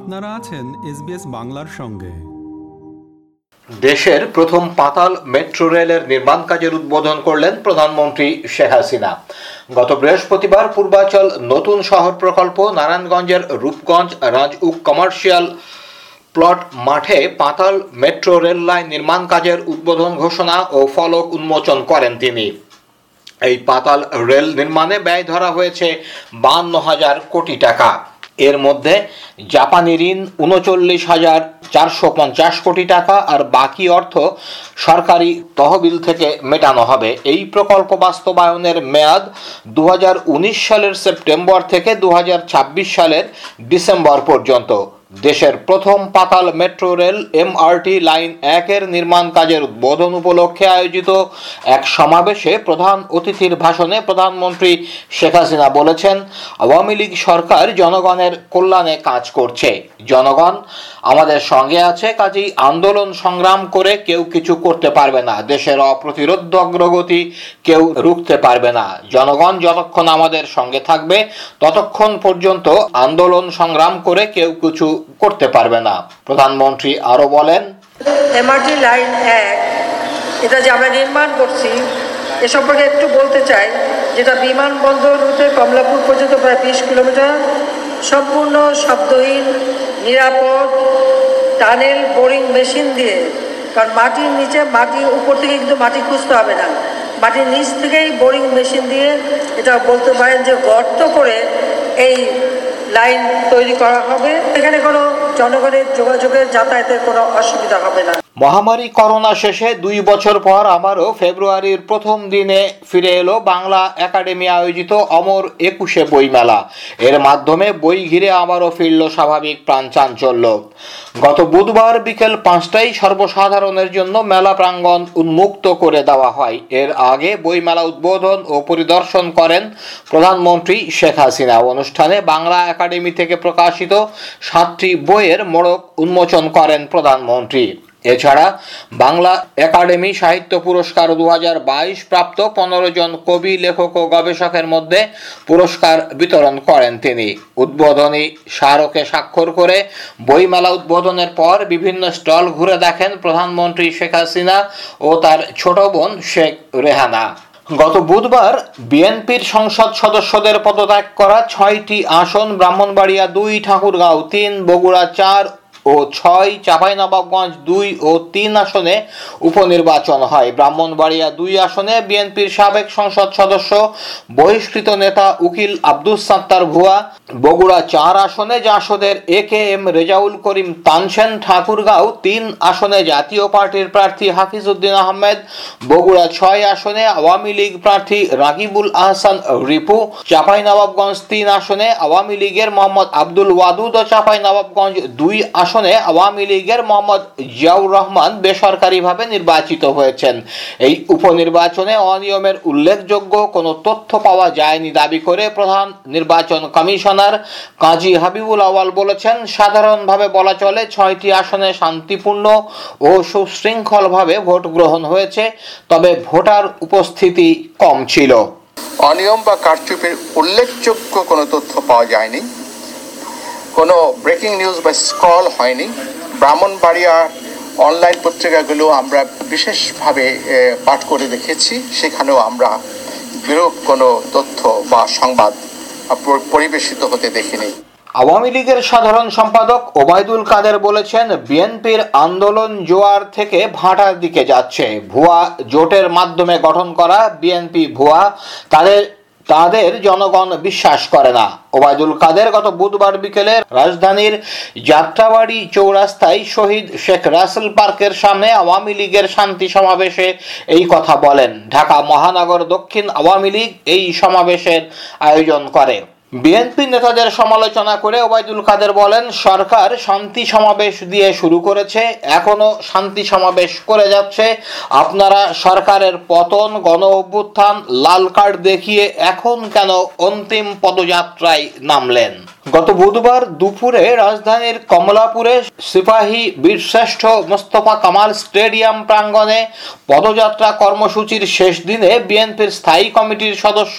আপনারা আছেন এসবিএস বাংলার সঙ্গে। দেশের প্রথম পাতাল মেট্রো রেলের নির্মাণ কাজের উদ্বোধন করলেন প্রধানমন্ত্রী শেখ হাসিনা। গত বৃহস্পতিবার পূর্বাচল নতুন শহর প্রকল্প নারায়ণগঞ্জের রূপগঞ্জ রাজউক কমার্শিয়াল প্লট মাঠে পাতাল মেট্রো রেল লাইন নির্মাণ কাজের উদ্বোধন ঘোষণা ও ফলক উন্মোচন করেন তিনি। এই পাতাল রেল নির্মাণে ব্যয় ধরা হয়েছে বান্ন হাজার কোটি টাকা। এর মধ্যে জাপানি ঋণ উনচল্লিশ হাজার চারশো পঞ্চাশ কোটি টাকা আর বাকি অর্থ সরকারি তহবিল থেকে মেটানো হবে। এই প্রকল্প বাস্তবায়নের মেয়াদ দু হাজার উনিশ সালের সেপ্টেম্বর থেকে দু হাজার ছাব্বিশ সালের ডিসেম্বর পর্যন্ত। দেশের প্রথম পাতাল মেট্রো রেল এমআরটি লাইন একের নির্মাণ কাজের উদ্বোধন উপলক্ষে আয়োজিত এক সমাবেশে প্রধান অতিথির ভাষণে প্রধানমন্ত্রী শেখ হাসিনা বলেছেন, আওয়ামী লীগ সরকার জনগণের কল্যাণে কাজ করছে। জনগণ আমাদের সঙ্গে আছে, কাজেই আন্দোলন সংগ্রাম করে কেউ কিছু করতে পারবে না। দেশের অপ্রতিরোধ অগ্রগতি কেউ রুখতে পারবে না। জনগণ যতক্ষণ আমাদের সঙ্গে থাকবে, ততক্ষণ পর্যন্ত আন্দোলন সংগ্রাম করে কেউ কিছু করতে পারবে না। প্রধানমন্ত্রী আরও বলেন এমআরটি লাইন এক, এটা যে আমরা নির্মাণ করছি, এ সম্পর্কে একটু বলতে চাই, যেটা বিমানবন্দর হতে কমলাপুর পর্যন্ত প্রায় বিশ কিলোমিটার, সম্পূর্ণ শব্দহীন, নিরাপদ, টানেল বোরিং মেশিন দিয়ে, কারণ মাটির নিচে মাটি উপর থেকে কিন্তু মাটি খুঁজতে হবে না। মাটির নিচ থেকেই বোরিং মেশিন দিয়ে, এটা বলতে পারেন যে গর্ত করে এই লাইন তৈরি করা হবে। এখানে কোনো জনগণের যোগাযোগের যাতায়াতের কোনো অসুবিধা হবে না। মহামারী করোনা শেষে দুই বছর পর আবারও ফেব্রুয়ারির প্রথম দিনে ফিরে এলো বাংলা একাডেমি আয়োজিত অমর একুশে বইমেলা। এর মাধ্যমে বই ঘিরে আবারও ফিরল স্বাভাবিক প্রাণ চাঞ্চল্য। গত বুধবার বিকেল পাঁচটায় সর্বসাধারণের জন্য মেলা প্রাঙ্গণ উন্মুক্ত করে দেওয়া হয়। এর আগে বইমেলা উদ্বোধন ও পরিদর্শন করেন প্রধানমন্ত্রী শেখ হাসিনা। অনুষ্ঠানে বাংলা একাডেমি থেকে প্রকাশিত সাতটি বইয়ের মোড়ক উন্মোচন করেন প্রধানমন্ত্রী। এছাড়া বাংলা একাডেমি সাহিত্য পুরস্কার দু হাজার বাইশ প্রাপ্ত পনেরো জন কবি, লেখক ও গবেষকের মধ্যে পুরস্কার বিতরণ করেন তিনি। উদ্বোধনী স্মারকে স্বাক্ষর করে বইমেলা উদ্বোধনের পর বিভিন্ন স্টল ঘুরে দেখেন প্রধানমন্ত্রী শেখ হাসিনা ও তার ছোট বোন শেখ রেহানা। গত বুধবার বিএনপির সংসদ সদস্যদের পদত্যাগ করা ছয়টি আসন ব্রাহ্মণবাড়িয়া দুই, ঠাকুরগাঁও তিন, বগুড়া চার ও ছয় চাঁপাইনবাবগঞ্জ দুই ও তিন আসনে উপনির্বাচন হয়। ব্রাহ্মণবাড়িয়া দুই আসনে বিএনপির সাবেক সংসদ সদস্য, বহিষ্কৃত নেতা উকিল আব্দুস সাত্তার ভুয়া। বগুড়া চার আসনে জাসদের A K M Rezaul Karim Tansen Thakurgaon তিন আসনে জাতীয় পার্টির প্রার্থী হাফিজ উদ্দিন আহমেদ। বগুড়া ছয় আসনে আওয়ামী লীগ প্রার্থী রাকিবুল আহসান রিপু। চাঁপাইনবাবগঞ্জ তিন আসনে আওয়ামী লীগের মোহাম্মদ আব্দুল ওয়াদুদ ও চাঁপাইনবাবগঞ্জ দুই আসনে আওয়ামী লীগের মোহাম্মদ জিয়াউর রহমান বেসরকারিভাবে নির্বাচিত হয়েছেন। এই উপনির্বাচনে অনিয়মের উল্লেখযোগ্য কোনো তথ্য পাওয়া যায়নি দাবি করে প্রধান নির্বাচন কমিশনার কাজী হাবিবুল আওয়াল বলেছেন, সাধারণভাবে বলা চলে ছয়টি আসনে শান্তিপূর্ণ ও সুশৃঙ্খলভাবে ভোট গ্রহণ হয়েছে, তবে ভোটার উপস্থিতি কম ছিল। অনিয়ম বা কারচুপির উল্লেখযোগ্য কোনো তথ্য পাওয়া যায়নি। কোনো ব্রেকিং নিউজ বা স্ক্রল হয়নি। ব্রাহ্মণবাড়িয়া অনলাইন পত্রিকাগুলো আমরা বিশেষভাবে পাঠ করে দেখেছি। সেখানেও আমরা বিরূপ কোনো তথ্য বা সংবাদ পরিবেশিত হতে দেখিনি। আওয়ামী লীগের সাধারণ সম্পাদক ওবায়দুল কাদের বলেছেন, বিএনপির আন্দোলন জোয়ার থেকে ভাটার দিকে যাচ্ছে। ভুয়া জোটের মাধ্যমে গঠন করা বিএনপি ভুয়া, তাদের তাদের জনগণ বিশ্বাস করে না। ওবায়দুল কাদের গত বুধবার বিকেলে রাজধানীর যাত্রাবাড়ি চৌরাস্তায় শহীদ শেখ রাসেল পার্কের সামনে আওয়ামী লীগের শান্তি সমাবেশে এই কথা বলেন। ঢাকা মহানগর দক্ষিণ আওয়ামী লীগ এই সমাবেশের আয়োজন করে। বিএনপি নেতাদের সমালোচনা করে ওবায়দুল কাদের বলেন, সরকার শান্তি সমাবেশ দিয়ে শুরু করেছে এখনও শান্তি সমাবেশ করে যাচ্ছে। আপনারা সরকারের পতন, গণ অভ্যুত্থান, লাল কার্ড দেখিয়ে এখন কেন অন্তিম পদযাত্রায় নামলেন? গত বুধবার দুপুরে রাজধানীর কমলাপুরে সিপাহী বীরশ্রেষ্ঠ মোস্তফা কামাল স্টেডিয়াম প্রাঙ্গণে পদযাত্রা কর্মসূচির শেষ দিনে বিএনপির স্থায়ী কমিটির সদস্য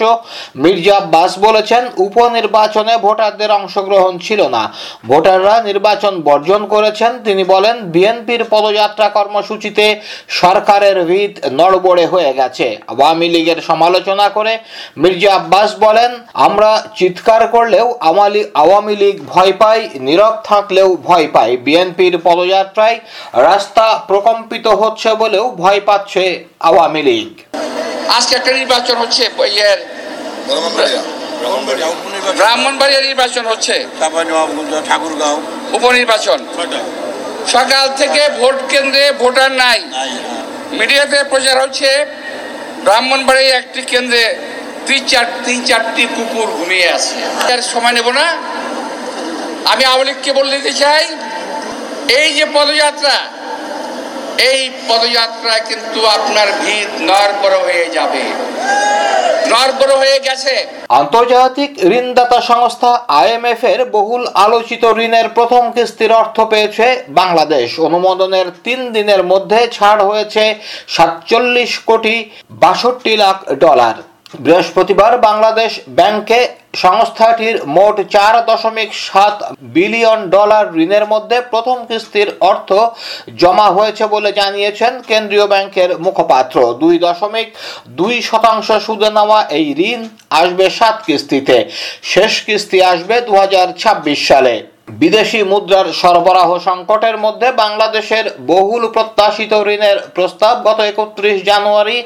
মির্জা আব্বাস বলেছেন, উপনির্বাচনে ভোটারদের অংশগ্রহণ ছিল না। ভোটাররা নির্বাচন বর্জন করেছেন। তিনি বলেন, বিএনপির পদযাত্রা কর্মসূচিতে সরকারের ভিত নড়বড়ে হয়ে গেছে। আওয়ামী লীগের সমালোচনা করে মির্জা আব্বাস বলেন, আমরা চিৎকার করলেও আমালি আওয়ামী লীগ ভয় পায় নীরব থাকলেও ভয় পায়। বিএনপির পদযাত্রায় রাস্তা প্রকম্পিত হচ্ছে বলেও ভয় পাচ্ছে আওয়ামী লীগ। আজকে একটা নির্বাচন হচ্ছে ব্রাহ্মণবাড়িয়া নির্বাচন হচ্ছে। ঠাকুরগাঁও। উপনির্বাচন। সকাল থেকে ভোট কেন্দ্রে ভোটার নাই। মিডিয়াতে প্রচার হচ্ছে ব্রাহ্মণবাড়িয়া একটি কেন্দ্রে তিন চার, তিন চারটি কুকুর ঘুমিয়ে আছে। এর সময় নেব না। আমি আওয়ামী লীগকে বলে দিতে চাই, এই যে পদযাত্রা, এই পদযাত্রায় কিন্তু আপনার ভিত নড়বড় হয়ে যাবে। হয়ে গেছে। আন্তর্জাতিক ঋণদাতা সংস্থা আইএমএফ এর বহুল আলোচিত ঋণের প্রথম কিস্তির অর্থ পেয়েছে বাংলাদেশ। অনুমোদনের তিন দিনের মধ্যে ছাড় হয়েছে সাতচল্লিশ কোটি বাষট্টি লাখ ডলার। বৃহস্পতিবার বাংলাদেশ ব্যাংকে সংস্থাটির মোট চার দশমিক সাত বিলিয়ন ডলার ঋণের মধ্যে প্রথম কিস্তির অর্থ জমা হয়েছে বলে জানিয়েছেন কেন্দ্রীয় ব্যাংকের মুখপাত্র। দুই দশমিক দুই শতাংশ সুদে নেওয়া এই ঋণ আসবে সাত কিস্তিতে। শেষ কিস্তি আসবে দু হাজার ছাব্বিশ সালে। বিদেশি মুদ্রার সরবরাহ সংকটের মধ্যে বাংলাদেশের বহুল প্রত্যাশিত ঋণের প্রস্তাব গত একত্রিশ জানুয়ারি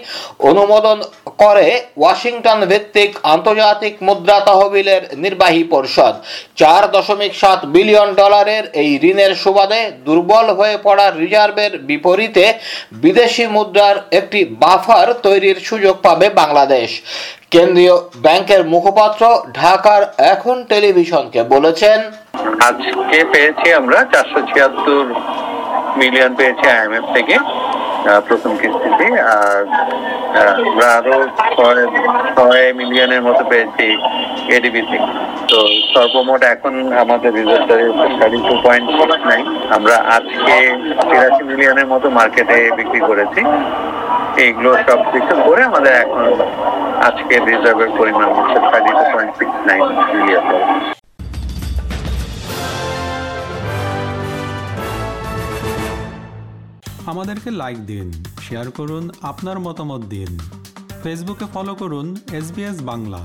অনুমোদন করে ওয়াশিংটন ভিত্তিক আন্তর্জাতিক মুদ্রা তহবিলের নির্বাহী পরিষদ। চার দশমিক সাত বিলিয়ন ডলারের এই ঋণের সুবাদে দুর্বল হয়ে পড়া রিজার্ভের বিপরীতে বিদেশি মুদ্রার একটি বাফার তৈরির সুযোগ পাবে বাংলাদেশ। কেন্দ্রীয় ব্যাংকের মুখপাত্র ঢাকার এখন টেলিভিশনকে বলেছেন, আজকে পেয়েছি আমরা চারশো ছিয়াত্তর মিলিয়ন পেয়েছি আইএমএফ থেকে প্রথম কিস্তিতে, আর আমরা আরও ছয় মিলিয়নের মতো পেয়েছি এডিবি থেকে তো। সর্বমোট এখন আমাদের reserve thirty two point nine আমরা আজকে তিরাশি মিলিয়নের মতো মার্কেটে বিক্রি করেছি। এইগুলো সব কিছু করে আমাদের এখন আজকে রিজার্ভের পরিমাণ হচ্ছে thirty two point six nine million আমাদেরকে লাইক দিন শেয়ার করুন, আপনার মতামত দিন। ফেসবুকে ফলো করুন এস বাংলা।